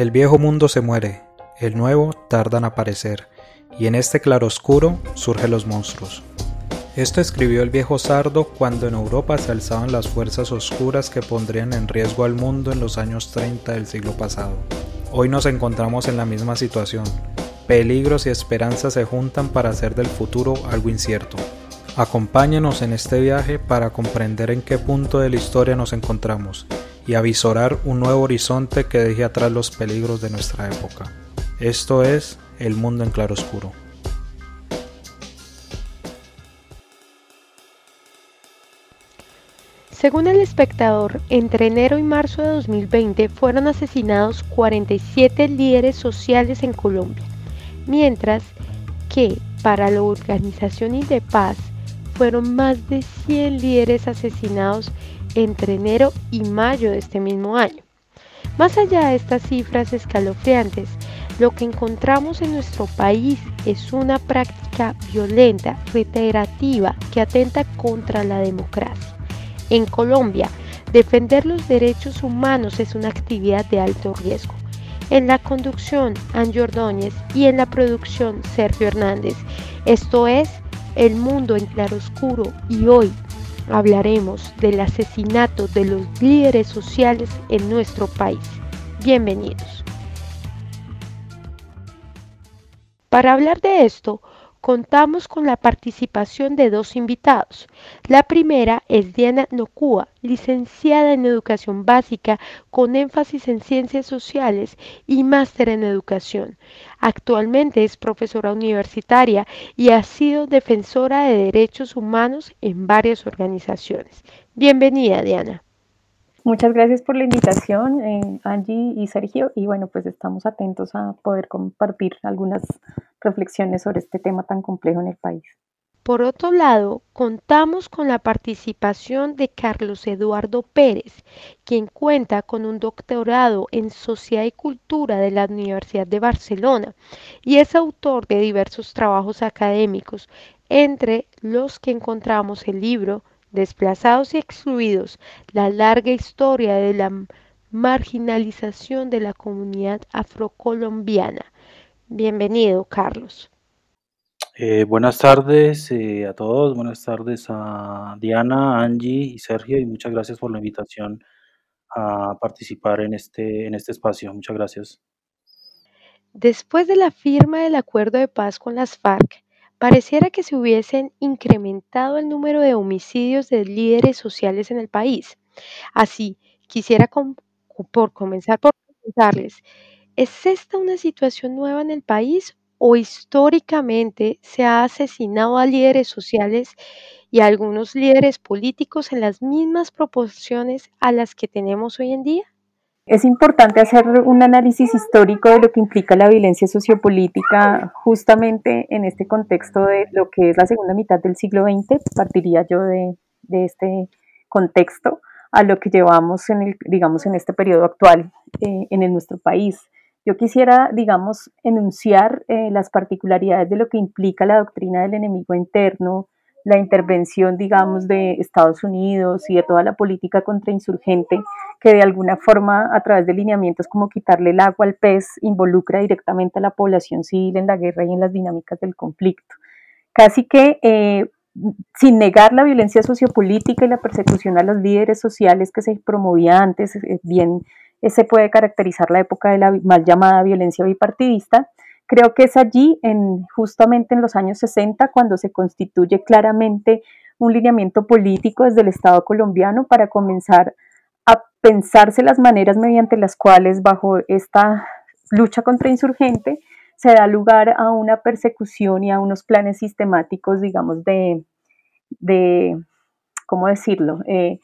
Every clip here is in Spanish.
El viejo mundo se muere, el nuevo tarda en aparecer, y en este claroscuro surgen los monstruos. Esto escribió el viejo Sardo cuando en Europa se alzaban las fuerzas oscuras que pondrían en riesgo al mundo en los años 30 del siglo pasado. Hoy nos encontramos en la misma situación. Peligros y esperanzas se juntan para hacer del futuro algo incierto. Acompáñenos en este viaje para comprender en qué punto de la historia nos encontramos y avisorar un nuevo horizonte que deje atrás los peligros de nuestra época. Esto es El Mundo en Claroscuro. Según el espectador, entre enero y marzo de 2020 fueron asesinados 47 líderes sociales en Colombia, mientras que para la Organización Paz fueron más de 100 líderes asesinados entre enero y mayo de este mismo año. Más allá de estas cifras escalofriantes, lo que encontramos en nuestro país es una práctica violenta, reiterativa, que atenta contra la democracia. En Colombia, defender los derechos humanos es una actividad de alto riesgo. En la conducción, Angie y en la producción, Sergio Hernández. Esto es El Mundo en Claroscuro y hoy hablaremos del asesinato de los líderes sociales en nuestro país. Bienvenidos. Para hablar de esto, contamos con la participación de dos invitados. La primera es Diana Nocua, licenciada en Educación Básica con énfasis en Ciencias Sociales y máster en Educación. Actualmente es profesora universitaria y ha sido defensora de derechos humanos en varias organizaciones. Bienvenida, Diana. Muchas gracias por la invitación, eh, Angie y Sergio. Y bueno, pues estamos atentos a poder compartir algunas reflexiones sobre este tema tan complejo en el país. Por otro lado, contamos con la participación de Carlos Eduardo Pérez, quien cuenta con un doctorado en Sociedad y Cultura de la Universidad de Barcelona y es autor de diversos trabajos académicos, entre los que encontramos el libro Desplazados y excluidos, la larga historia de la marginalización de la comunidad afrocolombiana. Bienvenido, Carlos. Eh, buenas tardes eh, a todos, buenas tardes a Diana, Angie y Sergio y muchas gracias por la invitación a participar en este, en este espacio. Muchas gracias. Después de la firma del acuerdo de paz con las FARC, Pareciera que se hubiesen incrementado el número de homicidios de líderes sociales en el país. Así, quisiera por comenzar por preguntarles, ¿es esta una situación nueva en el país o históricamente se ha asesinado a líderes sociales y a algunos líderes políticos en las mismas proporciones a las que tenemos hoy en día? Es importante hacer un análisis histórico de lo que implica la violencia sociopolítica justamente en este contexto de lo que es la segunda mitad del siglo XX, partiría yo de, este contexto a lo que llevamos en el, digamos, en este periodo actual eh, en nuestro país. Yo quisiera, digamos, enunciar eh, las particularidades de lo que implica la doctrina del enemigo interno, la intervención, digamos, de Estados Unidos y de toda la política contrainsurgente, que de alguna forma, a través de lineamientos como quitarle el agua al pez, involucra directamente a la población civil en la guerra y en las dinámicas del conflicto. Casi que, eh, sin negar la violencia sociopolítica y la persecución a los líderes sociales que se promovía antes, eh, bien se puede caracterizar la época de la mal llamada violencia bipartidista, Creo que es allí, en, justamente en los años 60, cuando se constituye claramente un lineamiento político desde el Estado colombiano para comenzar a pensarse las maneras mediante las cuales bajo esta lucha contra insurgente se da lugar a una persecución y a unos planes sistemáticos, digamos, de, de ¿cómo decirlo?, eh,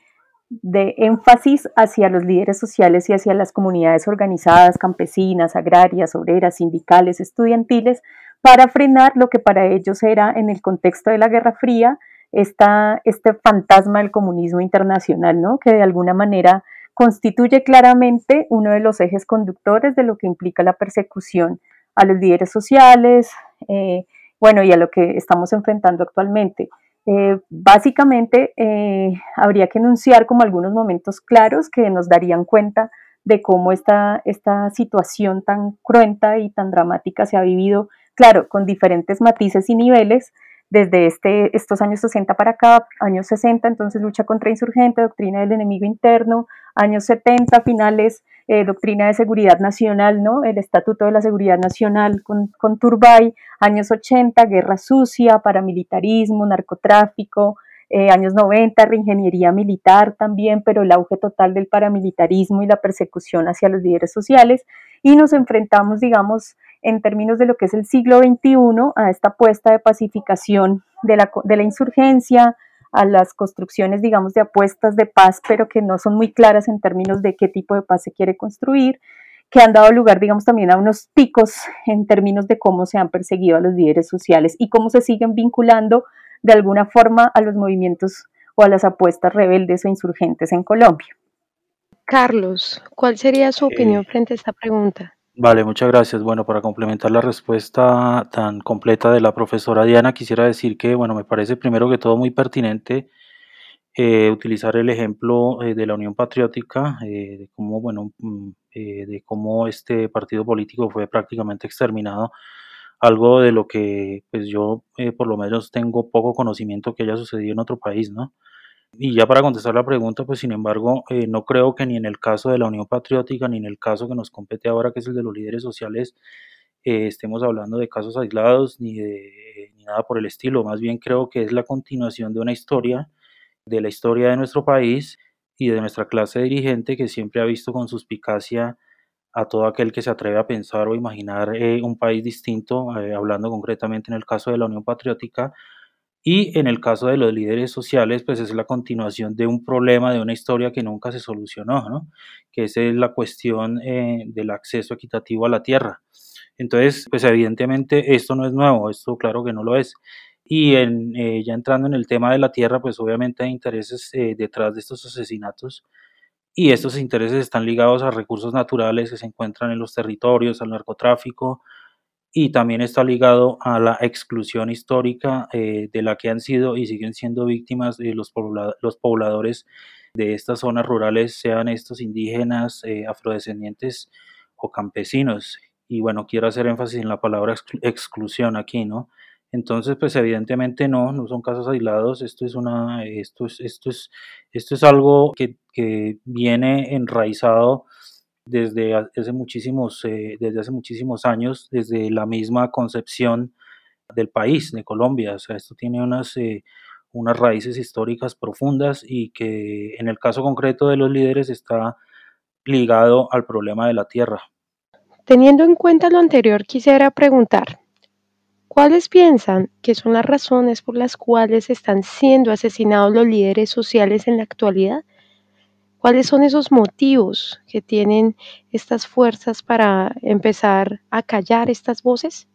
de énfasis hacia los líderes sociales y hacia las comunidades organizadas, campesinas, agrarias, obreras, sindicales, estudiantiles, para frenar lo que para ellos era en el contexto de la Guerra Fría esta, este fantasma del comunismo internacional, ¿no? que de alguna manera constituye claramente uno de los ejes conductores de lo que implica la persecución a los líderes sociales, eh, bueno, y a lo que estamos enfrentando actualmente. Eh, básicamente, eh, habría que enunciar como algunos momentos claros que nos darían cuenta de cómo esta, esta situación tan cruenta y tan dramática se ha vivido, claro, con diferentes matices y niveles, desde este, estos años 60 para acá, años 60, entonces lucha contra insurgente, doctrina del enemigo interno, años 70, finales, eh, doctrina de seguridad nacional, ¿no? El Estatuto de la Seguridad Nacional con, con Turbay, años 80, guerra sucia, paramilitarismo, narcotráfico, eh, años 90, reingeniería militar también, pero el auge total del paramilitarismo y la persecución hacia los líderes sociales. Y nos enfrentamos, digamos, en términos de lo que es el siglo XXI, a esta apuesta de pacificación de la, de la insurgencia, a las construcciones, digamos, de apuestas de paz, pero que no son muy claras en términos de qué tipo de paz se quiere construir, que han dado lugar, digamos, también a unos picos en términos de cómo se han perseguido a los líderes sociales y cómo se siguen vinculando de alguna forma a los movimientos o a las apuestas rebeldes o insurgentes en Colombia. Carlos, ¿cuál sería su opinión frente a esta pregunta? Vale, muchas gracias. Bueno, para complementar la respuesta tan completa de la profesora Diana, quisiera decir que, bueno, me parece primero que todo muy pertinente eh, utilizar el ejemplo eh, de la Unión Patriótica, eh, de cómo, bueno, mm, de cómo este partido político fue prácticamente exterminado algo de lo que pues yo eh, por lo menos tengo poco conocimiento que haya sucedido en otro país, ¿no? Y ya para contestar la pregunta, pues sin embargo, eh, no creo que ni en el caso de la Unión Patriótica, ni en el caso que nos compete ahora, que es el de los líderes sociales, eh, estemos hablando de casos aislados ni de ni nada por el estilo. Más bien creo que es la continuación de una historia, de la historia de nuestro país y de nuestra clase dirigente que siempre ha visto con suspicacia a todo aquel que se atreve a pensar o imaginar eh, un país distinto, eh, hablando concretamente en el caso de la Unión Patriótica, y en el caso de los líderes sociales, pues es la continuación de un problema, de una historia que nunca se solucionó, ¿no? que es la cuestión eh, del acceso equitativo a la tierra. Entonces, pues evidentemente esto no es nuevo, esto claro que no lo es. Y en, ya entrando en el tema de la tierra, pues obviamente hay intereses detrás de estos asesinatos y estos intereses están ligados a recursos naturales que se encuentran en los territorios, al narcotráfico y también está ligado a la exclusión histórica eh, de la que han sido y siguen siendo víctimas los, los pobladores de estas zonas rurales, sean estos indígenas, eh, afrodescendientes o campesinos. Y bueno, quiero hacer énfasis en la palabra exclusión aquí, ¿no? Entonces, pues evidentemente no, no son casos aislados, esto es una, esto es, esto es, esto es algo que viene enraizado desde hace muchísimos, eh, desde hace muchísimos años, desde la misma concepción del país, de Colombia. O sea, esto tiene unas, eh, unas raíces históricas profundas y que en el caso concreto de los líderes está ligado al problema de la tierra. Teniendo en cuenta lo anterior, quisiera preguntar, ¿Cuáles piensan que son las razones por las cuales están siendo asesinados los líderes sociales en la actualidad? ¿Cuáles son esos motivos que tienen estas fuerzas para empezar a callar estas voces?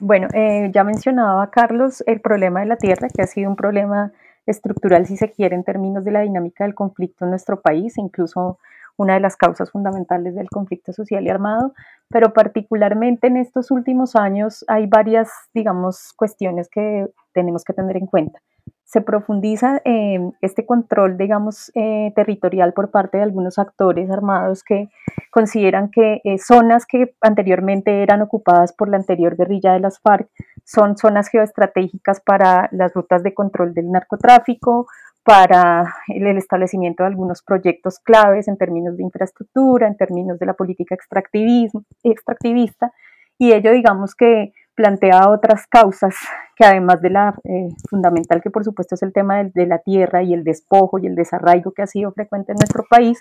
Bueno, eh, ya mencionaba Carlos el problema de la tierra, que ha sido un problema estructural, si se quiere, en términos de la dinámica del conflicto en nuestro país, incluso una de las causas fundamentales del conflicto social y armado, pero particularmente en estos últimos años hay varias, digamos, cuestiones que tenemos que tener en cuenta. Se profundiza este control, digamos, eh, territorial por parte de algunos actores armados que consideran que eh, zonas que anteriormente eran ocupadas por la anterior guerrilla de las FARC son zonas geoestratégicas para las rutas de control del narcotráfico, para el establecimiento de algunos proyectos claves en términos de infraestructura, en términos de la política extractivista, y ello digamos que plantea otras causas que además de la eh, fundamental que por supuesto es el tema de, la tierra y el despojo y el desarraigo que ha sido frecuente en nuestro país,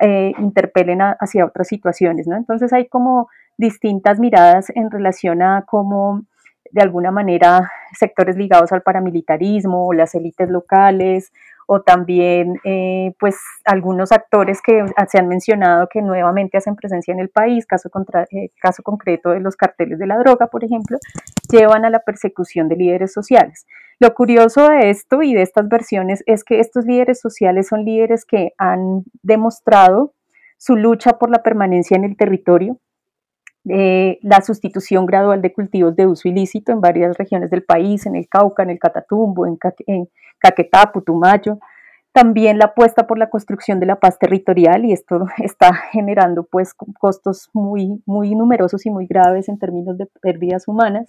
eh, interpelen hacia otras situaciones. ¿no? Entonces hay como distintas miradas en relación a cómo de alguna manera sectores ligados al paramilitarismo o las élites locales o también eh, pues algunos actores que se han mencionado que nuevamente hacen presencia en el país, caso, contra, eh, caso concreto de los carteles de la droga, por ejemplo, llevan a la persecución de líderes sociales. Lo curioso de esto y de estas versiones es que estos líderes sociales son líderes que han demostrado su lucha por la permanencia en el territorio, eh, la sustitución gradual de cultivos de uso ilícito en varias regiones del país, en el Cauca, en el Catatumbo, en, Caquetá, Putumayo, también la apuesta por la construcción de la paz territorial y esto está generando pues costos muy, muy numerosos y muy graves en términos de pérdidas humanas.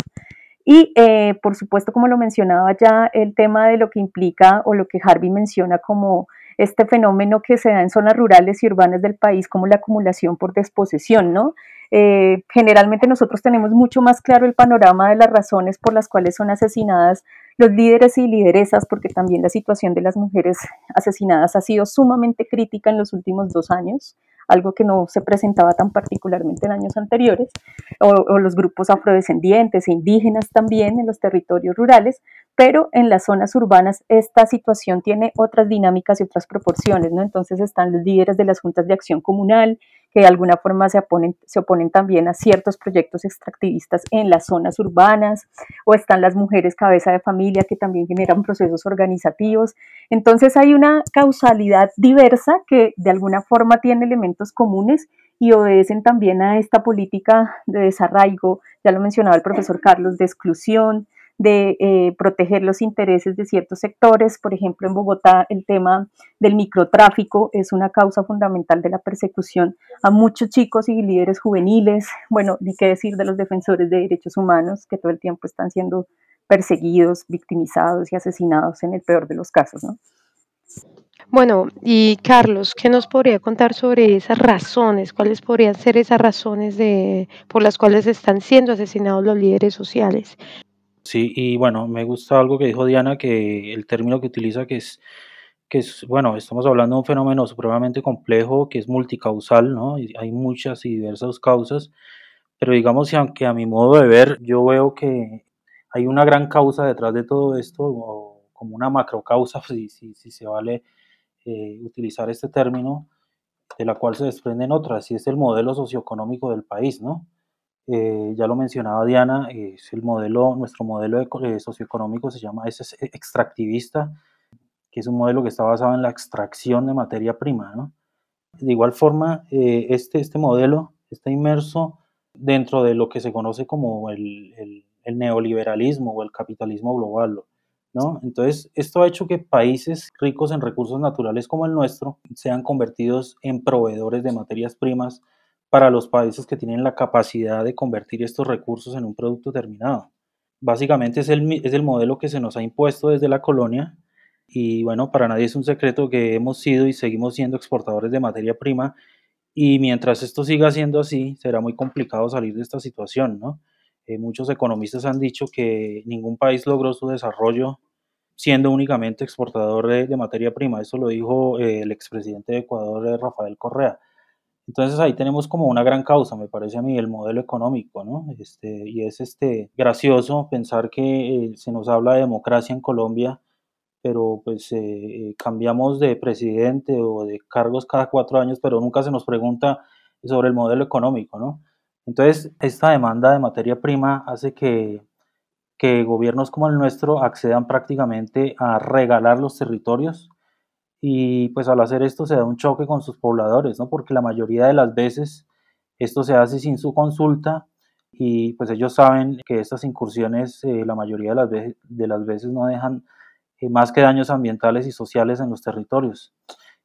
Y eh, por supuesto, como lo mencionaba ya, el tema de lo que implica o lo que Harvey menciona como este fenómeno que se da en zonas rurales y urbanas del país como la acumulación por desposesión, ¿no? Eh, generalmente nosotros tenemos mucho más claro el panorama de las razones por las cuales son asesinadas los líderes y lideresas, porque también la situación de las mujeres asesinadas ha sido sumamente crítica en los últimos dos años, algo que no se presentaba tan particularmente en años anteriores, o, los grupos afrodescendientes e indígenas también en los territorios rurales, pero en las zonas urbanas esta situación tiene otras dinámicas y otras proporciones, ¿no? Entonces están los líderes de las juntas de acción comunal, que de alguna forma se oponen, se oponen también a ciertos proyectos extractivistas en las zonas urbanas, o están las mujeres cabeza de familia que también generan procesos organizativos. Entonces hay una causalidad diversa que de alguna forma tiene elementos comunes y obedecen también a esta política de desarraigo, ya lo mencionaba el profesor Carlos, de exclusión, de eh, proteger los intereses de ciertos sectores. Por ejemplo, en Bogotá el tema del microtráfico es una causa fundamental de la persecución a muchos chicos y líderes juveniles. Bueno, ni qué decir de los defensores de derechos humanos que todo el tiempo están siendo perseguidos, victimizados y asesinados en el peor de los casos, ¿no? Bueno, y Carlos, ¿qué nos podría contar sobre esas razones? ¿Cuáles podrían ser esas razones de, por las cuales están siendo asesinados los líderes sociales? Sí, y bueno, me gusta algo que dijo Diana, que el término que utiliza, que es, que es, bueno, estamos hablando de un fenómeno supremamente complejo, que es multicausal, ¿no? Hay muchas y diversas causas, pero digamos, aunque a mi modo de ver, yo veo que hay una gran causa detrás de todo esto, como una macrocausa, si, si, si se vale eh, utilizar este término, de la cual se desprenden otras, y es el modelo socioeconómico del país, ¿no? Eh, ya lo mencionaba Diana, es el modelo, nuestro modelo de, socioeconómico se llama es extractivista, que es un modelo que está basado en la extracción de materia prima. ¿no? De igual forma, eh, este, este modelo está inmerso dentro de lo que se conoce como el, el, el neoliberalismo o el capitalismo global. ¿no? Entonces, esto ha hecho que países ricos en recursos naturales como el nuestro sean convertidos en proveedores de materias primas para los países que tienen la capacidad de convertir estos recursos en un producto terminado. Básicamente es el, es el modelo que se nos ha impuesto desde la colonia y bueno, para nadie es un secreto que hemos sido y seguimos siendo exportadores de materia prima y mientras esto siga siendo así, será muy complicado salir de esta situación, ¿no? Eh, muchos economistas han dicho que ningún país logró su desarrollo siendo únicamente exportador de, materia prima. Eso lo dijo eh, el expresidente de Ecuador, eh, Rafael Correa. Entonces ahí tenemos como una gran causa, me parece a mí, el modelo económico, ¿no? Este, y es este, gracioso pensar que eh, se nos habla de democracia en Colombia, pero pues eh, cambiamos de presidente o de cargos cada cuatro años, pero nunca se nos pregunta sobre el modelo económico, ¿no? Entonces, esta demanda de materia prima hace que, que gobiernos como el nuestro accedan prácticamente a regalar los territorios y pues al hacer esto se da un choque con sus pobladores, ¿no? Porque la mayoría de las veces esto se hace sin su consulta y pues ellos saben que estas incursiones eh, la mayoría de las, veces, de las veces no dejan eh, más que daños ambientales y sociales en los territorios.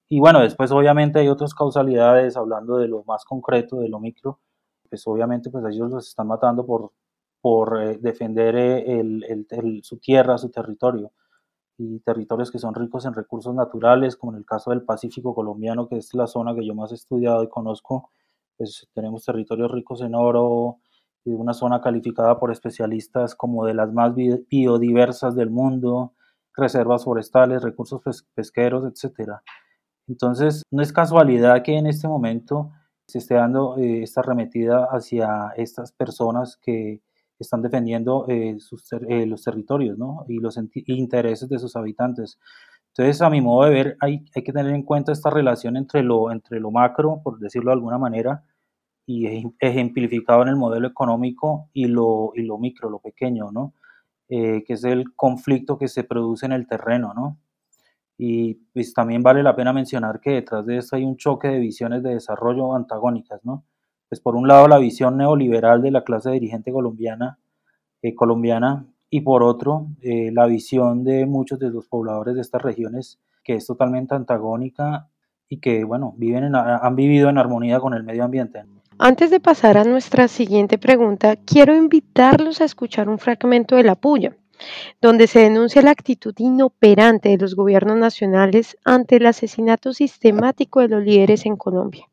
Y bueno, después obviamente hay otras causalidades, hablando de lo más concreto, de lo micro, pues obviamente pues ellos los están matando por, por eh, defender su tierra, su territorio y territorios que son ricos en recursos naturales, como en el caso del Pacífico colombiano, que es la zona que yo más he estudiado y conozco, pues tenemos territorios ricos en oro, y una zona calificada por especialistas como de las más biodiversas del mundo, reservas forestales, recursos pesqueros, etc. Entonces, no es casualidad que en este momento se esté dando eh, esta arremetida hacia estas personas que están defendiendo eh, sus, eh, los territorios ¿no? y los intereses de sus habitantes. Entonces, a mi modo de ver, hay, hay, que tener en cuenta esta relación entre lo, entre lo macro, por decirlo de alguna manera, y ejemplificado en el modelo económico y lo, y lo micro, lo pequeño, ¿no? Eh, que es el conflicto que se produce en el terreno, ¿no? Y pues, también vale la pena mencionar que detrás de esto hay un choque de visiones de desarrollo antagónicas, ¿no? Pues por un lado la visión neoliberal de la clase dirigente colombiana, eh, colombiana y por otro eh, la visión de muchos de los pobladores de estas regiones que es totalmente antagónica y que, bueno, viven han vivido en armonía con el medio ambiente. Antes de pasar a nuestra siguiente pregunta, quiero invitarlos a escuchar un fragmento de La Puya, donde se denuncia la actitud inoperante de los gobiernos nacionales ante el asesinato sistemático de los líderes en Colombia.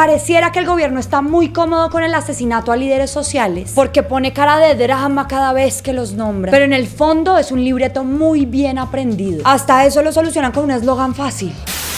Pareciera que el gobierno está muy cómodo con el asesinato a líderes sociales porque pone cara de drama cada vez que los nombra. Pero en el fondo es un libreto muy bien aprendido. Hasta eso lo solucionan con un eslogan fácil.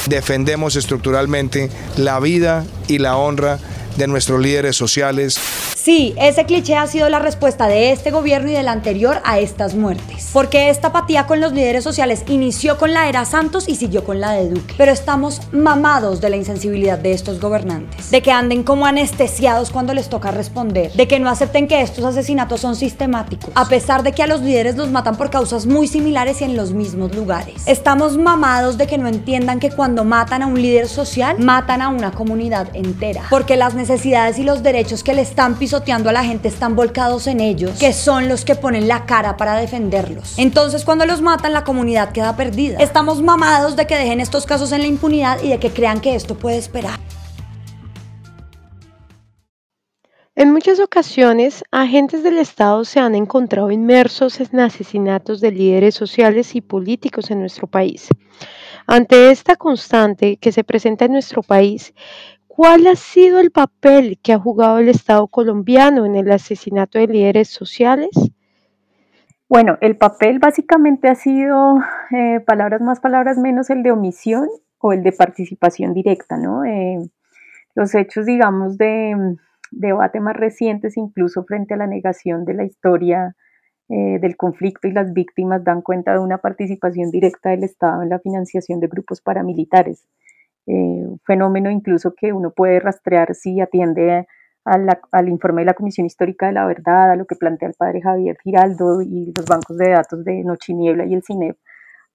Defendemos estructuralmente la vida y la honra de nuestros líderes sociales. Sí, ese cliché ha sido la respuesta de este gobierno y del anterior a estas muertes. Porque esta apatía con los líderes sociales inició con la era Santos y siguió con la de Duque. Pero estamos mamados de la insensibilidad de estos gobernantes. De que anden como anestesiados cuando les toca responder. De que no acepten que estos asesinatos son sistemáticos. A pesar de que a los líderes los matan por causas muy similares y en los mismos lugares. Estamos mamados de que no entiendan que cuando matan a un líder social, matan a una comunidad entera. Porque las necesidades y los derechos que le están pisoteando a la gente están volcados en ellos, que son los que ponen la cara para defenderlos. Entonces cuando los matan la comunidad queda perdida. Estamos mamados de que dejen estos casos en la impunidad y de que crean que esto puede esperar. En muchas ocasiones, agentes del Estado se han encontrado inmersos en asesinatos de líderes sociales y políticos en nuestro país. Ante esta constante que se presenta en nuestro país, ¿Cuál ha sido el papel que ha jugado el Estado colombiano en el asesinato de líderes sociales? Bueno, el papel básicamente ha sido, eh, palabras más, palabras menos, el de omisión o el de participación directa, ¿no? Eh, los hechos, digamos, de, debate más recientes, incluso frente a la negación de la historia eh, del conflicto y las víctimas, dan cuenta de una participación directa del Estado en la financiación de grupos paramilitares. Eh, fenómeno incluso que uno puede rastrear si atiende al informe de la Comisión Histórica de la Verdad, a lo que plantea el padre Javier Giraldo y los bancos de datos de Nochiniebla y el CINEP,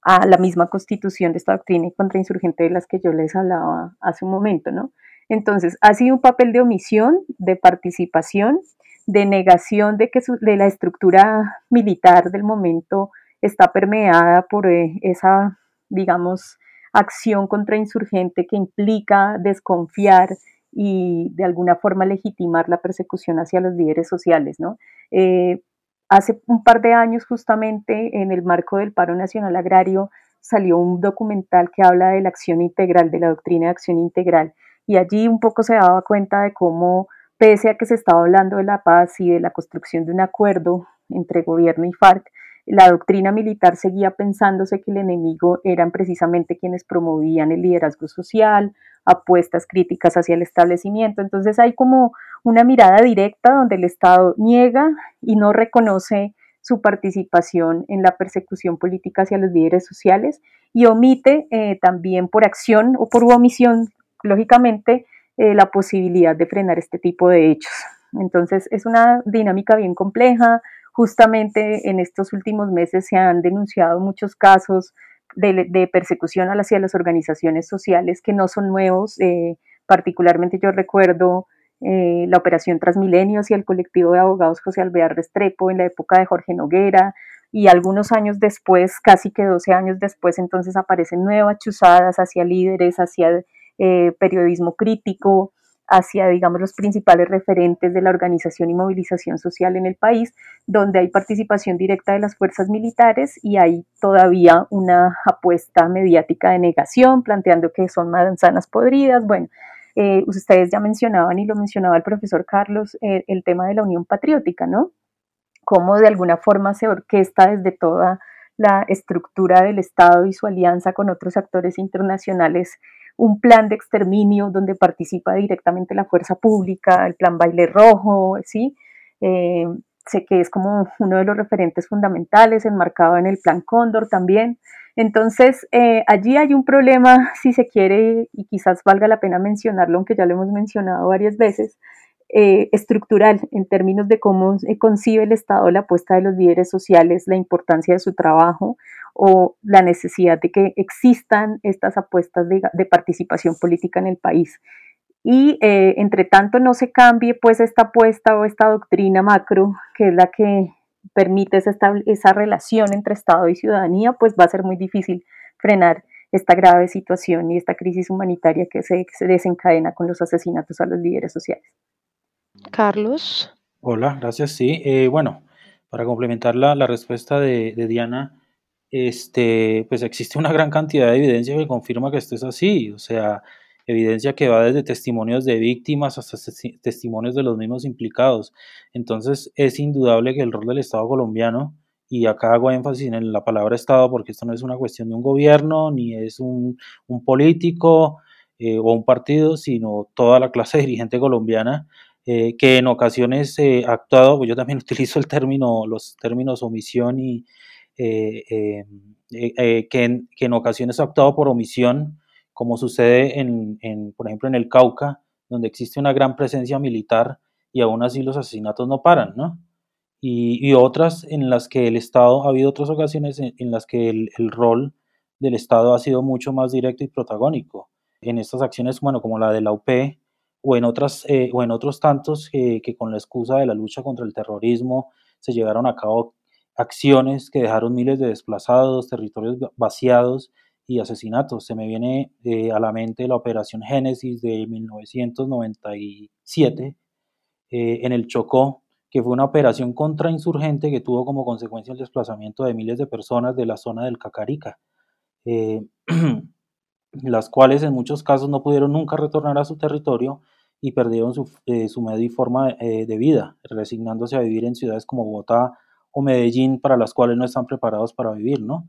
a la misma constitución de esta doctrina contrainsurgente de las que yo les hablaba hace un momento, ¿no? Entonces, ha sido un papel de omisión, de participación, de negación de que de la estructura militar del momento está permeada por eh, esa, digamos, acción contrainsurgente que implica desconfiar y de alguna forma legitimar la persecución hacia los líderes sociales. ¿no? Eh, hace un par de años, justamente en el marco del paro nacional agrario, salió un documental que habla de la acción integral, de la doctrina de acción integral, y allí un poco se daba cuenta de cómo, pese a que se estaba hablando de la paz y de la construcción de un acuerdo entre gobierno y FARC, la doctrina militar seguía pensándose que el enemigo eran precisamente quienes promovían el liderazgo social, apuestas críticas hacia el establecimiento. Entonces hay como una mirada directa donde el Estado niega y no reconoce su participación en la persecución política hacia los líderes sociales y omite eh, también por acción o por omisión, lógicamente, eh, la posibilidad de frenar este tipo de hechos. Entonces es una dinámica bien compleja, Justamente en estos últimos meses se han denunciado muchos casos de, persecución hacia las organizaciones sociales que no son nuevos. Eh, particularmente yo recuerdo eh, la operación Transmilenios y el colectivo de abogados José Alvear Restrepo en la época de Jorge Noguera y algunos años después, casi que 12 años después, entonces aparecen nuevas chuzadas hacia líderes, hacia eh, periodismo crítico, hacia, digamos, los principales referentes de la organización y movilización social en el país, donde hay participación directa de las fuerzas militares y hay todavía una apuesta mediática de negación, planteando que son manzanas podridas. Bueno, eh, ustedes ya mencionaban y lo mencionaba el profesor Carlos, eh, el tema de la unión patriótica, ¿no? Cómo de alguna forma se orquesta desde toda la estructura del Estado y su alianza con otros actores internacionales un plan de exterminio donde participa directamente la fuerza pública, el plan Baile Rojo, ¿sí? Eh, sé que es como uno de los referentes fundamentales, enmarcado en el plan Cóndor también. Entonces, eh, allí hay un problema, si se quiere, y quizás valga la pena mencionarlo, aunque ya lo hemos mencionado varias veces, eh, estructural en términos de cómo concibe el Estado la apuesta de los líderes sociales, la importancia de su trabajo o la necesidad de que existan estas apuestas de, participación política en el país. Y eh, entre tanto no se cambie pues esta apuesta o esta doctrina macro, que es la que permite esa, esa relación entre Estado y ciudadanía, pues va a ser muy difícil frenar esta grave situación y esta crisis humanitaria que se, desencadena con los asesinatos a los líderes sociales. Carlos. Hola, gracias. Sí, eh, bueno, para complementar la, respuesta de, Diana, este, pues existe una gran cantidad de evidencia que confirma que esto es así. O sea, evidencia que va desde testimonios de víctimas hasta testimonios de los mismos implicados. Entonces, es indudable que el rol del Estado colombiano, y acá hago énfasis en la palabra Estado porque esto no es una cuestión de un gobierno, ni es un, político eh, o un partido, sino toda la clase dirigente colombiana, eh, que en ocasiones eh, ha actuado, pues yo también utilizo el término, los términos omisión y que en, que en ocasiones ha actuado por omisión como sucede en, por ejemplo, en el Cauca, donde existe una gran presencia militar y aún así los asesinatos no paran, ¿no? Y, otras en las que el Estado, ha habido otras ocasiones en, las que el, rol del Estado ha sido mucho más directo y protagónico. En estas acciones, bueno, como la de la UP, o en, otras, eh, o en otros tantos que con la excusa de la lucha contra el terrorismo se llevaron a cabo acciones que dejaron miles de desplazados, territorios vaciados y asesinatos. Se me viene eh, a la mente la Operación Génesis de 1997 eh, en el Chocó, que fue una operación contrainsurgente que tuvo como consecuencia el desplazamiento de miles de personas de la zona del Cacarica, eh, las cuales en muchos casos no pudieron nunca retornar a su territorio y perdieron su, su medio y forma de vida, resignándose a vivir en ciudades como Bogotá o Medellín, para las cuales no están preparados para vivir, ¿no?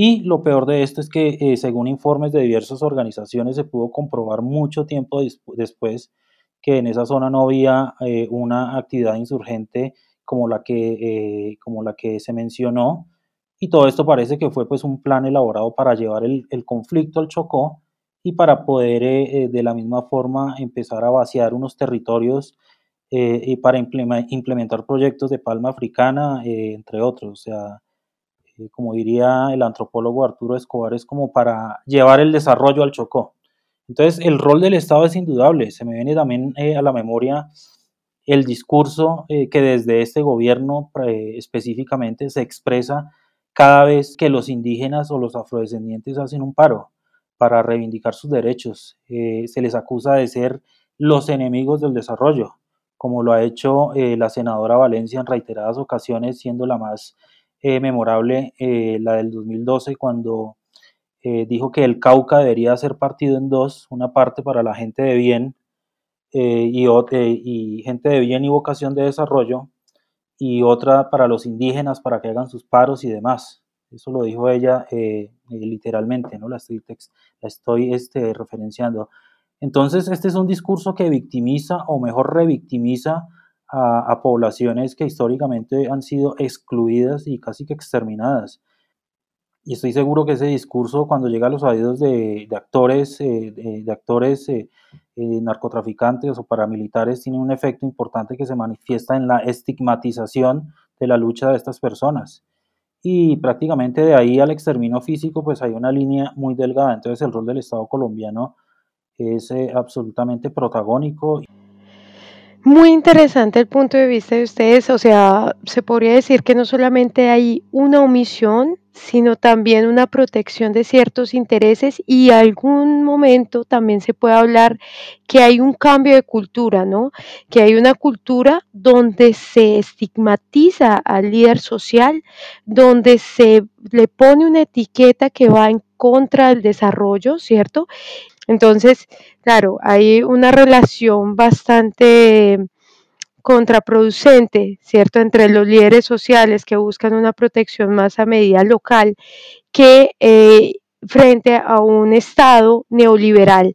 Y lo peor de esto es que, eh, según informes de diversas organizaciones, se pudo comprobar mucho tiempo después que en esa zona no había eh, una actividad insurgente como la, que, eh, como la que se mencionó. Y todo esto parece que fue pues, un plan elaborado para llevar el, conflicto al Chocó y para poder de la misma forma empezar a vaciar unos territorios y para implementar proyectos de palma africana, entre otros. O sea, eh, como diría el antropólogo Arturo Escobar, es como para llevar el desarrollo al Chocó. Entonces, el rol del Estado es indudable. Se me viene también eh, a la memoria el discurso eh, que desde este gobierno específicamente se expresa cada vez que los indígenas o los afrodescendientes hacen un paro para reivindicar sus derechos. se les acusa de ser los enemigos del desarrollo, como lo ha hecho la senadora Valencia en reiteradas ocasiones, siendo la más eh, memorable, eh, la del 2012, cuando eh, dijo que el Cauca debería ser partido en dos, una parte para la gente de bien y, y, gente de bien y vocación de desarrollo, y otra para los indígenas para que hagan sus paros y demás. Eso lo dijo ella literalmente, ¿no? La estoy, la estoy este, referenciando. Entonces, este es un discurso que victimiza o mejor revictimiza a, poblaciones que históricamente han sido excluidas y casi que exterminadas. Y estoy seguro que ese discurso, cuando llega a los oídos de, actores, eh, de, actores eh, eh, narcotraficantes o paramilitares, tiene un efecto importante que se manifiesta en la estigmatización de la lucha de estas personas. Y prácticamente de ahí al exterminio físico, pues hay una línea muy delgada. Entonces el rol del Estado colombiano es absolutamente protagónico. Muy interesante el punto de vista de ustedes, o sea, se podría decir que no solamente hay una omisión, sino también una protección de ciertos intereses y algún momento también se puede hablar que hay un cambio de cultura, ¿no? Que hay una cultura donde se estigmatiza al líder social, donde se le pone una etiqueta que va en contra del desarrollo, ¿cierto? Entonces, claro, hay una relación bastante contraproducente, ¿cierto?, entre los líderes sociales que buscan una protección más a medida local que eh, frente a un Estado neoliberal.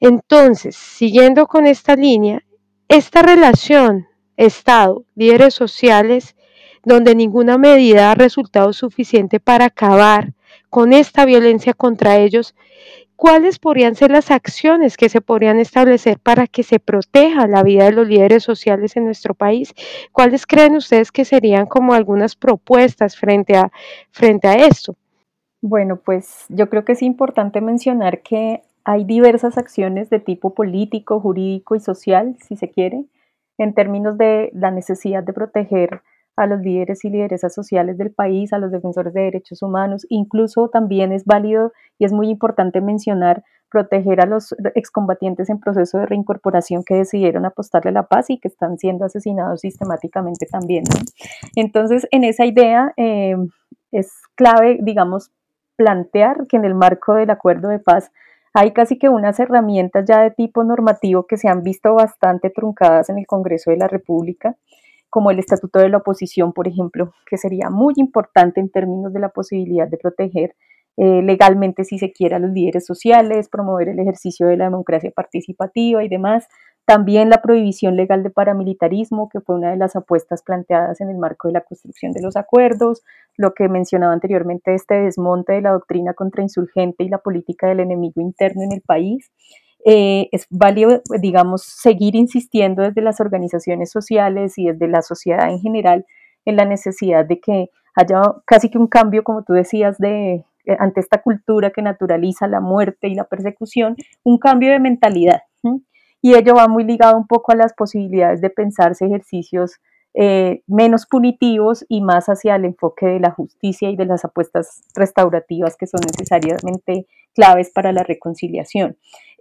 Entonces, siguiendo con esta línea, esta relación Estado, líderes sociales, donde ninguna medida ha resultado suficiente para acabar con esta violencia contra ellos, ¿cuáles podrían ser las acciones que se podrían establecer para que se proteja la vida de los líderes sociales en nuestro país? ¿Cuáles creen ustedes que serían como algunas propuestas frente a, frente a esto? Bueno, pues yo creo que es importante mencionar que hay diversas acciones de tipo político, jurídico y social, si se quiere, en términos de la necesidad de proteger a los líderes y lideresas sociales del país, a los defensores de derechos humanos. Incluso también es válido y es muy importante mencionar proteger a los excombatientes en proceso de reincorporación que decidieron apostarle a la paz y que están siendo asesinados sistemáticamente también. Entonces, en esa idea eh, es clave, digamos, plantear que en el marco del acuerdo de paz hay casi que unas herramientas ya de tipo normativo que se han visto bastante truncadas en el Congreso de la República como el Estatuto de la Oposición, por ejemplo, que sería muy importante en términos de la posibilidad de proteger eh, legalmente, si se quiere, a los líderes sociales, promover el ejercicio de la democracia participativa y demás. También la prohibición legal de paramilitarismo, que fue una de las apuestas planteadas en el marco de la construcción de los acuerdos, lo que mencionaba anteriormente, este desmonte de la doctrina contrainsurgente y la política del enemigo interno en el país. Eh, es válido, digamos, seguir insistiendo desde las organizaciones sociales y desde la sociedad en general en la necesidad de que haya casi que un cambio, como tú decías, de eh, ante esta cultura que naturaliza la muerte y la persecución, un cambio de mentalidad. Y ello va muy ligado un poco a las posibilidades de pensarse ejercicios eh, menos punitivos y más hacia el enfoque de la justicia y de las apuestas restaurativas que son necesariamente claves para la reconciliación.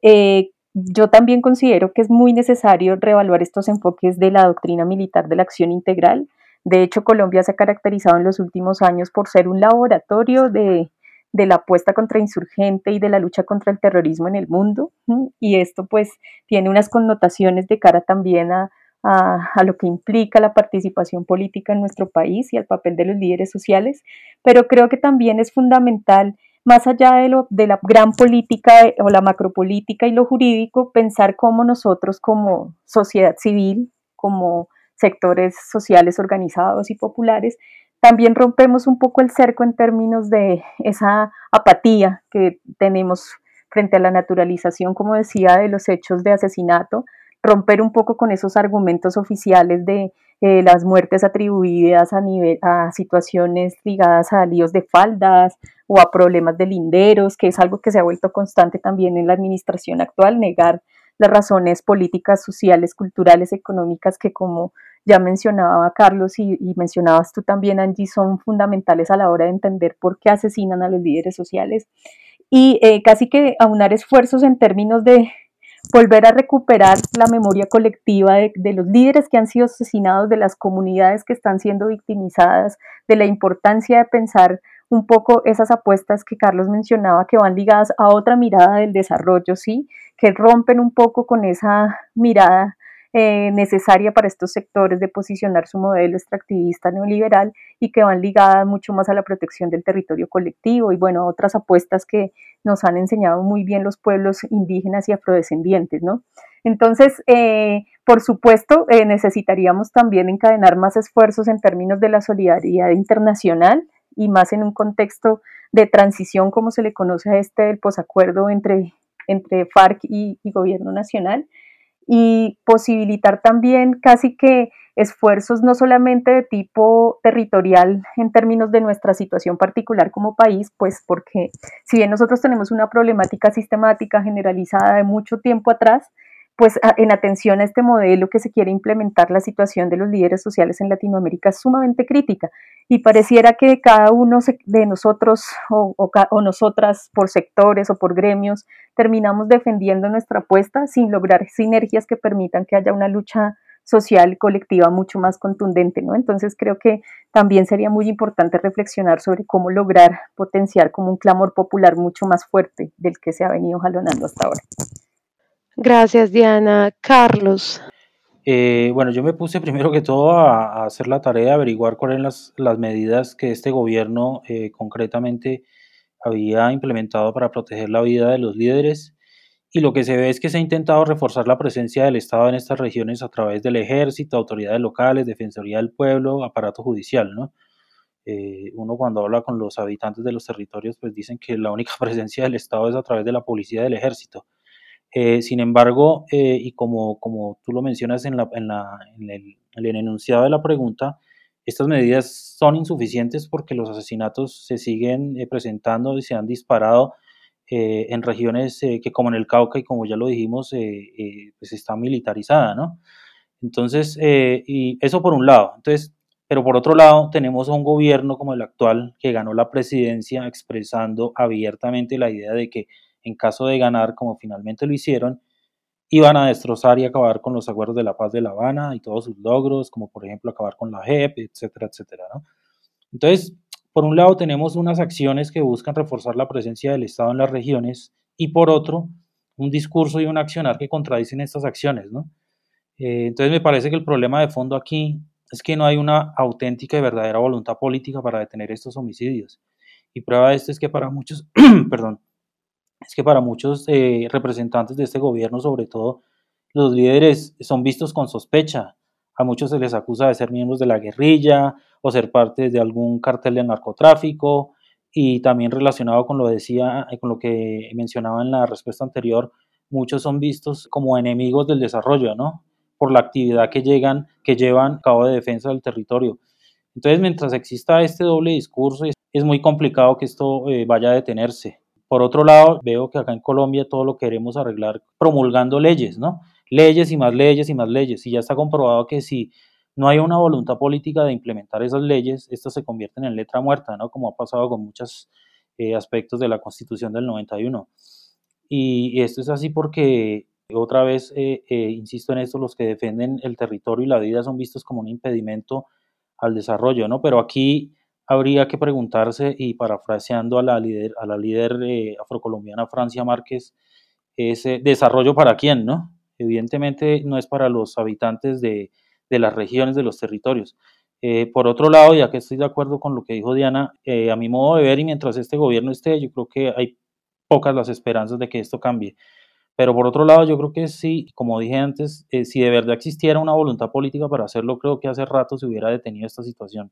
Eh, yo también considero que es muy necesario reevaluar estos enfoques de la doctrina militar de la acción integral. De hecho, Colombia se ha caracterizado en los últimos años por ser un laboratorio de, la apuesta contra insurgente y de la lucha contra el terrorismo en el mundo. Y esto pues tiene unas connotaciones de cara también a, a, lo que implica la participación política en nuestro país y al papel de los líderes sociales, pero creo que también es fundamental más allá de, lo, de la gran política o la macropolítica y lo jurídico, pensar cómo nosotros como sociedad civil, como sectores sociales organizados y populares, también rompemos un poco el cerco en términos de esa apatía que tenemos frente a la naturalización, como decía, de los hechos de asesinato, romper un poco con esos argumentos oficiales de eh, las muertes atribuidas a, nivel, a situaciones ligadas a líos de faldas o a problemas de linderos, que es algo que se ha vuelto constante también en la administración actual, negar las razones políticas, sociales, culturales, económicas que como ya mencionaba Carlos y, mencionabas tú también, Angie, son fundamentales a la hora de entender por qué asesinan a los líderes sociales. Y eh, casi que aunar esfuerzos en términos de volver a recuperar la memoria colectiva de, los líderes que han sido asesinados, de las comunidades que están siendo victimizadas, de la importancia de pensar un poco esas apuestas que Carlos mencionaba que van ligadas a otra mirada del desarrollo, ¿sí? Que rompen un poco con esa mirada eh, necesaria para estos sectores de posicionar su modelo extractivista neoliberal y que van ligadas mucho más a la protección del territorio colectivo y bueno, otras apuestas que nos han enseñado muy bien los pueblos indígenas y afrodescendientes, ¿no? Entonces, eh, por supuesto, eh, necesitaríamos también encadenar más esfuerzos en términos de la solidaridad internacional y más en un contexto de transición, como se le conoce a este del posacuerdo entre, entre FARC y Gobierno Nacional y posibilitar también casi que esfuerzos no solamente de tipo territorial en términos de nuestra situación particular como país, pues porque si bien nosotros tenemos una problemática sistemática generalizada de mucho tiempo atrás, pues en atención a este modelo que se quiere implementar, la situación de los líderes sociales en Latinoamérica es sumamente crítica y pareciera que cada uno de nosotros o, o, nosotras por sectores o por gremios terminamos defendiendo nuestra apuesta sin lograr sinergias que permitan que haya una lucha social colectiva mucho más contundente, ¿no? Entonces creo que también sería muy importante reflexionar sobre cómo lograr potenciar como un clamor popular mucho más fuerte del que se ha venido jalonando hasta ahora. Gracias, Diana. Carlos. Eh, bueno, yo me puse primero que todo a, hacer la tarea de averiguar cuáles eran las, las medidas que este gobierno eh, concretamente había implementado para proteger la vida de los líderes. Y lo que se ve es que se ha intentado reforzar la presencia del Estado en estas regiones a través del ejército, autoridades locales, defensoría del pueblo, aparato judicial, ¿no? Eh, uno cuando habla con los habitantes de los territorios, pues dicen que la única presencia del Estado es a través de la policía del ejército. Eh, sin embargo, eh, y como, como tú lo mencionas en, la, en, en, el, en, enunciado de la pregunta, estas medidas son insuficientes porque los asesinatos se siguen eh, presentando y se han disparado en regiones que como en el Cauca y como ya lo dijimos, pues está militarizada, ¿no? Entonces, y eso por un lado. Entonces, Pero por otro lado, tenemos a un gobierno como el actual que ganó la presidencia expresando abiertamente la idea de que en caso de ganar, como finalmente lo hicieron, iban a destrozar y acabar con los acuerdos de la paz de La Habana y todos sus logros, como por ejemplo acabar con la JEP, etcétera, etcétera. ¿no? Entonces, por un lado tenemos unas acciones que buscan reforzar la presencia del Estado en las regiones y por otro, un discurso y un accionar que contradicen estas acciones. ¿no? Eh, entonces me parece que el problema de fondo aquí es que no hay una auténtica y verdadera voluntad política para detener estos homicidios. Y prueba de esto es que para muchos, perdón, es que para muchos eh, representantes de este gobierno, sobre todo los líderes, son vistos con sospecha. A muchos se les acusa de ser miembros de la guerrilla o ser parte de algún cartel de narcotráfico y también relacionado con lo decía, con lo que mencionaba en la respuesta anterior, muchos son vistos como enemigos del desarrollo, ¿no? por la actividad que, llegan, que llevan a cabo de defensa del territorio. Entonces, mientras exista este doble discurso, es muy complicado que esto eh, vaya a detenerse. Por otro lado, veo que acá en Colombia todo lo queremos arreglar promulgando leyes, ¿no? Leyes y más leyes y más leyes. Y ya está comprobado que si no hay una voluntad política de implementar esas leyes, estas se convierten en letra muerta, ¿no? Como ha pasado con muchos eh, aspectos de la Constitución del 91. Y esto es así porque otra vez, eh, eh, insisto en esto, los que defienden el territorio y la vida son vistos como un impedimento al desarrollo, ¿no? Pero aquí habría que preguntarse, y parafraseando a la líder, a la líder eh, afrocolombiana Francia Márquez, ese desarrollo para quién, ¿no? Evidentemente no es para los habitantes de, de las regiones, de los territorios. por otro lado, ya que estoy de acuerdo con lo que dijo Diana, a mi modo de ver y mientras este gobierno esté, yo creo que hay pocas las esperanzas de que esto cambie. Pero por otro lado, yo creo que sí, como dije antes, eh, si de verdad existiera una voluntad política para hacerlo, creo que hace rato se hubiera detenido esta situación.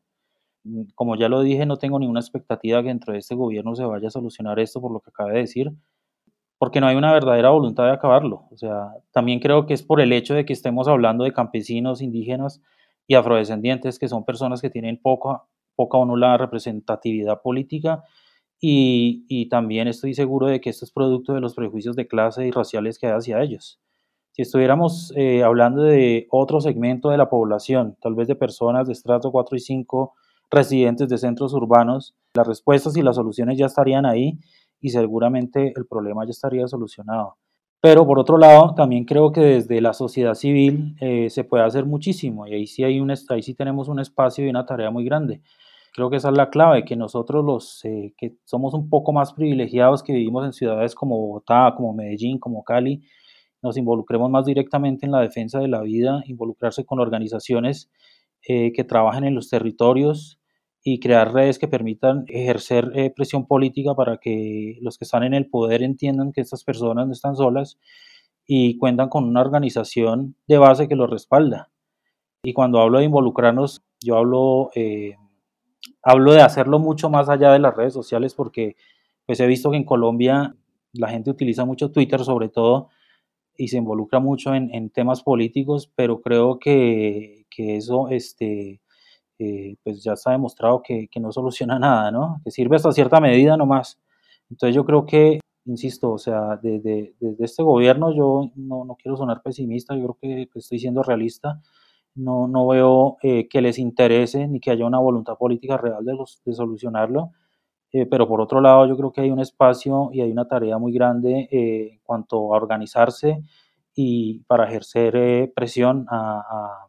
Mm, como ya lo dije, no tengo ninguna expectativa que dentro de este gobierno se vaya a solucionar esto por lo que acabé de decir, porque no hay una verdadera voluntad de acabarlo. O sea, también creo que es por el hecho de que estemos hablando de campesinos, indígenas y afrodescendientes, que son personas que tienen poca, poca o nula representatividad política y, también estoy seguro de que esto es producto de los prejuicios de clase y raciales que hay hacia ellos. Si estuviéramos eh, hablando de otro segmento de la población, tal vez de personas de estrato 4 y 5 residentes de centros urbanos, las respuestas y las soluciones ya estarían ahí y seguramente el problema ya estaría solucionado. Pero por otro lado, también creo que desde la sociedad civil eh, se puede hacer muchísimo y ahí sí, hay un, ahí sí tenemos un espacio y una tarea muy grande. Creo que esa es la clave, que nosotros los eh, que somos un poco más privilegiados, que vivimos en ciudades como Bogotá, como Medellín, como Cali, nos involucremos más directamente en la defensa de la vida, involucrarse con organizaciones eh, que trabajen en los territorios y crear redes que permitan ejercer eh, presión política para que los que están en el poder entiendan que estas personas no están solas y cuentan con una organización de base que los respalda. Y cuando hablo de involucrarnos, yo hablo hablo de hacerlo mucho más allá de las redes sociales porque pues he visto que en Colombia la gente utiliza mucho Twitter sobre todo y se involucra mucho en, temas políticos, pero creo que, eso este, eh, pues ya está demostrado que, no soluciona nada, ¿no? Que sirve hasta cierta medida nomás. Entonces yo creo que, insisto, o sea, desde, este gobierno yo no, no, quiero sonar pesimista, yo creo que estoy siendo realista no, no veo eh, que les interese ni que haya una voluntad política real de, los, de solucionarlo. Eh, pero por otro lado, yo creo que hay un espacio y hay una tarea muy grande eh, en cuanto a organizarse y para ejercer presión a, a,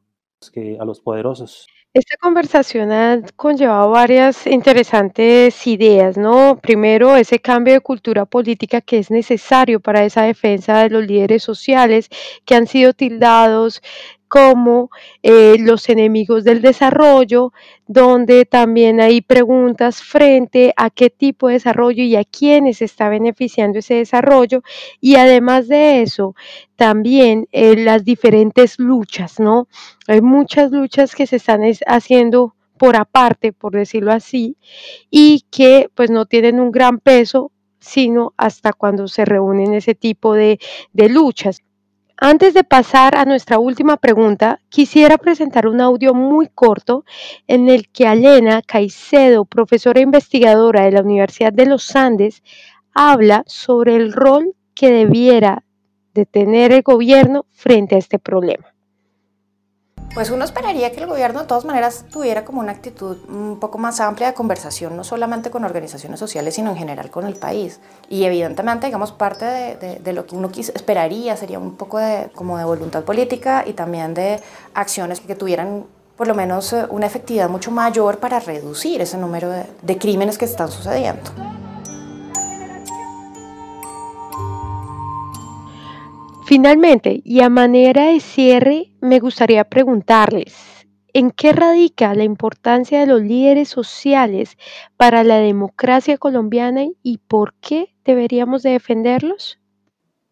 a los poderosos. Esta conversación ha conllevado varias interesantes ideas, ¿no? Primero, ese cambio de cultura política que es necesario para esa defensa de los líderes sociales que han sido tildados como eh, los enemigos del desarrollo, donde también hay preguntas frente a qué tipo de desarrollo y a quiénes está beneficiando ese desarrollo. Y además de eso, también eh, las diferentes luchas, ¿no? Hay muchas luchas que se están haciendo por aparte, por decirlo así, y que pues no tienen un gran peso sino hasta cuando se reúnen ese tipo de, de luchas. Antes de pasar a nuestra última pregunta, quisiera presentar un audio muy corto en el que Alena Caicedo, profesora investigadora de la Universidad de los Andes, habla sobre el rol que debiera de tener el gobierno frente a este problema. Pues uno esperaría que el gobierno de todas maneras tuviera como una actitud un poco más amplia de conversación, no solamente con organizaciones sociales, sino en general con el país. Y evidentemente, digamos, parte de, lo que uno esperaría sería un poco de, como de voluntad política y también de acciones que tuvieran por lo menos eh, una efectividad mucho mayor para reducir ese número de crímenes que están sucediendo. Finalmente, y a manera de cierre, me gustaría preguntarles, ¿en qué radica la importancia de los líderes sociales para la democracia colombiana y por qué deberíamos de defenderlos?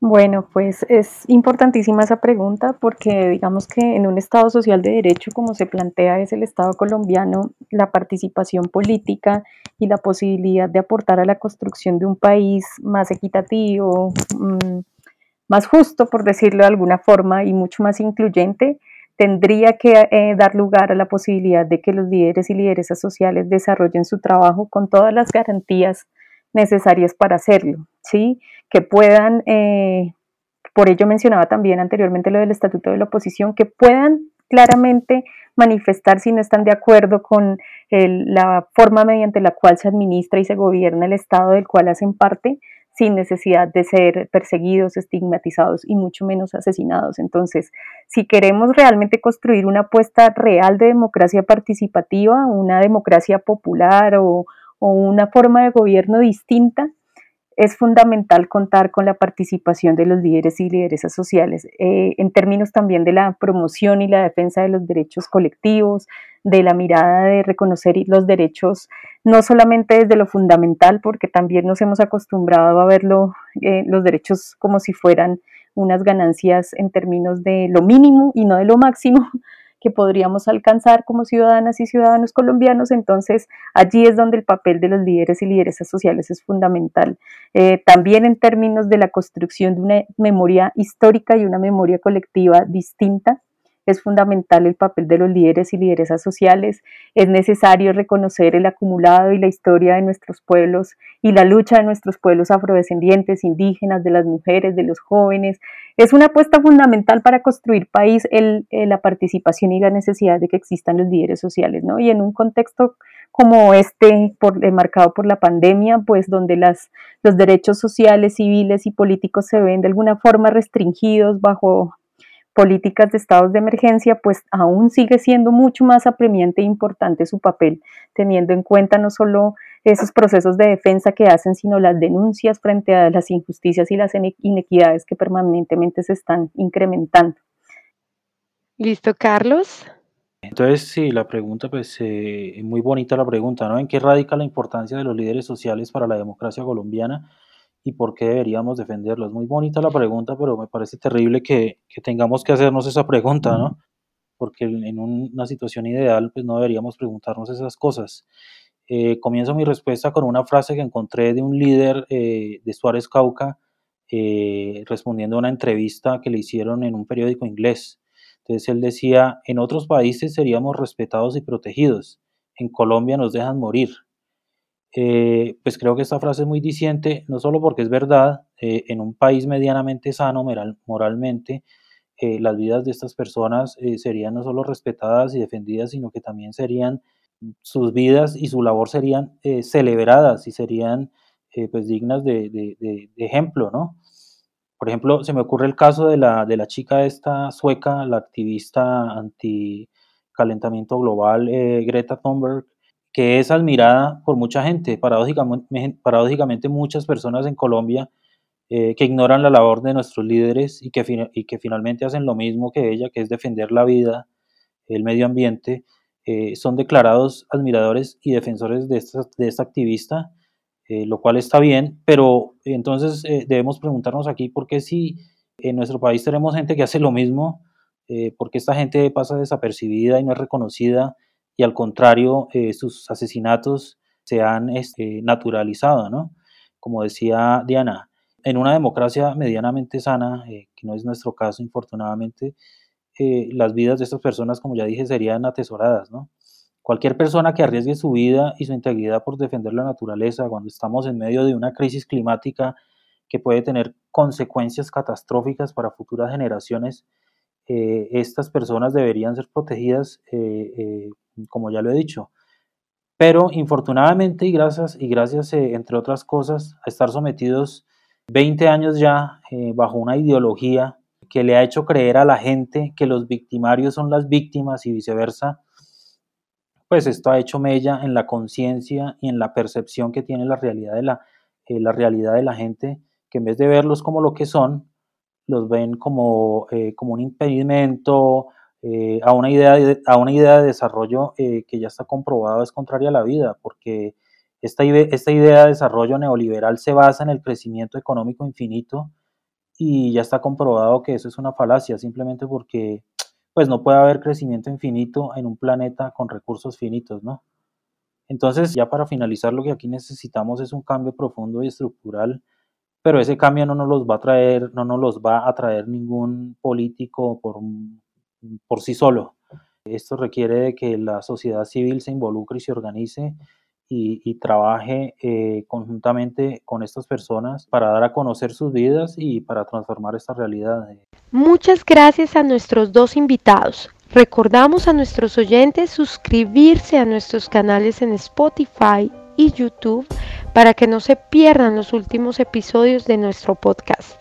Bueno, pues es importantísima esa pregunta porque digamos que en un Estado social de derecho como se plantea es el Estado colombiano, la participación política y la posibilidad de aportar a la construcción de un país más equitativo, mm, más justo, por decirlo de alguna forma, y mucho más incluyente, tendría que eh, dar lugar a la posibilidad de que los líderes y lideresas sociales desarrollen su trabajo con todas las garantías necesarias para hacerlo, ¿sí? Que puedan, eh, por ello mencionaba también anteriormente lo del Estatuto de la Oposición, que puedan claramente manifestar si no están de acuerdo con la forma mediante la cual se administra y se gobierna el Estado del cual hacen parte, sin necesidad de ser perseguidos, estigmatizados y mucho menos asesinados. Entonces, si queremos realmente construir una apuesta real de democracia participativa, una democracia popular o, una forma de gobierno distinta, es fundamental contar con la participación de los líderes y lideresas sociales eh, en términos también de la promoción y la defensa de los derechos colectivos, de la mirada de reconocer los derechos no solamente desde lo fundamental, porque también nos hemos acostumbrado a verlo, eh, los derechos como si fueran unas ganancias en términos de lo mínimo y no de lo máximo, que podríamos alcanzar como ciudadanas y ciudadanos colombianos. Entonces, allí es donde el papel de los líderes y lideresas sociales es fundamental. Eh, también en términos de la construcción de una memoria histórica y una memoria colectiva distinta es fundamental el papel de los líderes y lideresas sociales. Es necesario reconocer el acumulado y la historia de nuestros pueblos y la lucha de nuestros pueblos afrodescendientes, indígenas, de las mujeres, de los jóvenes. Es una apuesta fundamental para construir país el, la participación y la necesidad de que existan los líderes sociales, ¿no? Y en un contexto como este, por, eh, marcado por la pandemia, pues donde las, los derechos sociales, civiles y políticos se ven de alguna forma restringidos bajo políticas de estados de emergencia, pues aún sigue siendo mucho más apremiante e importante su papel, teniendo en cuenta no solo esos procesos de defensa que hacen, sino las denuncias frente a las injusticias y las inequidades que permanentemente se están incrementando. Listo, Carlos. Entonces, sí, la pregunta, pues, eh, muy bonita la pregunta, ¿no? ¿En qué radica la importancia de los líderes sociales para la democracia colombiana? Y por qué deberíamos defenderlo? Es muy bonita la pregunta, pero me parece terrible que, que tengamos que hacernos esa pregunta, ¿no? Porque en una situación ideal, pues no deberíamos preguntarnos esas cosas. Eh, comienzo mi respuesta con una frase que encontré de un líder eh, de Suárez Cauca, eh, respondiendo a una entrevista que le hicieron en un periódico inglés. Entonces él decía, en otros países seríamos respetados y protegidos, en Colombia nos dejan morir. Eh, pues creo que esta frase es muy diciente, no solo porque es verdad, eh, en un país medianamente sano moralmente, eh, las vidas de estas personas serían no solo respetadas y defendidas, sino que también serían, sus vidas y su labor serían celebradas y serían pues dignas de, de, ejemplo, ¿no? Por ejemplo, se me ocurre el caso de la, de la chica esta sueca, la activista anti calentamiento global Greta Thunberg, que es admirada por mucha gente, paradójicamente, muchas personas en Colombia eh, que ignoran la labor de nuestros líderes y que, y que finalmente hacen lo mismo que ella, que es defender la vida, el medio ambiente, eh, son declarados admiradores y defensores de esta, de esta activista, eh, lo cual está bien, pero entonces debemos preguntarnos aquí por qué si en nuestro país tenemos gente que hace lo mismo, por qué esta gente pasa desapercibida y no es reconocida, y al contrario, eh, sus asesinatos se han este, naturalizado, ¿no? Como decía Diana, en una democracia medianamente sana, eh, que no es nuestro caso, infortunadamente, eh, las vidas de estas personas, como ya dije, serían atesoradas, ¿no? Cualquier persona que arriesgue su vida y su integridad por defender la naturaleza cuando estamos en medio de una crisis climática que puede tener consecuencias catastróficas para futuras generaciones, estas personas deberían ser protegidas, como ya lo he dicho. Pero infortunadamente y gracias, y gracias entre otras cosas, a estar sometidos 20 años ya bajo una ideología que le ha hecho creer a la gente que los victimarios son las víctimas y viceversa, pues esto ha hecho mella en la conciencia y en la percepción que tiene la realidad de la, eh, la realidad de la gente, que en vez de verlos como lo que son, los ven como, eh, como un impedimento eh, a, una idea de, a una idea de desarrollo que ya está comprobado es contraria a la vida, porque esta, esta idea de desarrollo neoliberal se basa en el crecimiento económico infinito y ya está comprobado que eso es una falacia, simplemente porque pues no puede haber crecimiento infinito en un planeta con recursos finitos, ¿no? Entonces, ya para finalizar, lo que aquí necesitamos es un cambio profundo y estructural, pero ese cambio no nos los va a traer, no nos los va a traer ningún político por, por sí solo. Esto requiere de que la sociedad civil se involucre y se organice y, trabaje eh, conjuntamente con estas personas para dar a conocer sus vidas y para transformar esta realidad. Muchas gracias a nuestros dos invitados. Recordamos a nuestros oyentes suscribirse a nuestros canales en Spotify y YouTube para que no se pierdan los últimos episodios de nuestro podcast.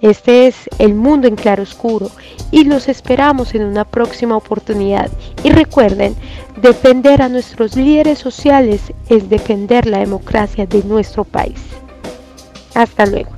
Este es El Mundo en Claroscuro y los esperamos en una próxima oportunidad. Y recuerden, defender a nuestros líderes sociales es defender la democracia de nuestro país. Hasta luego.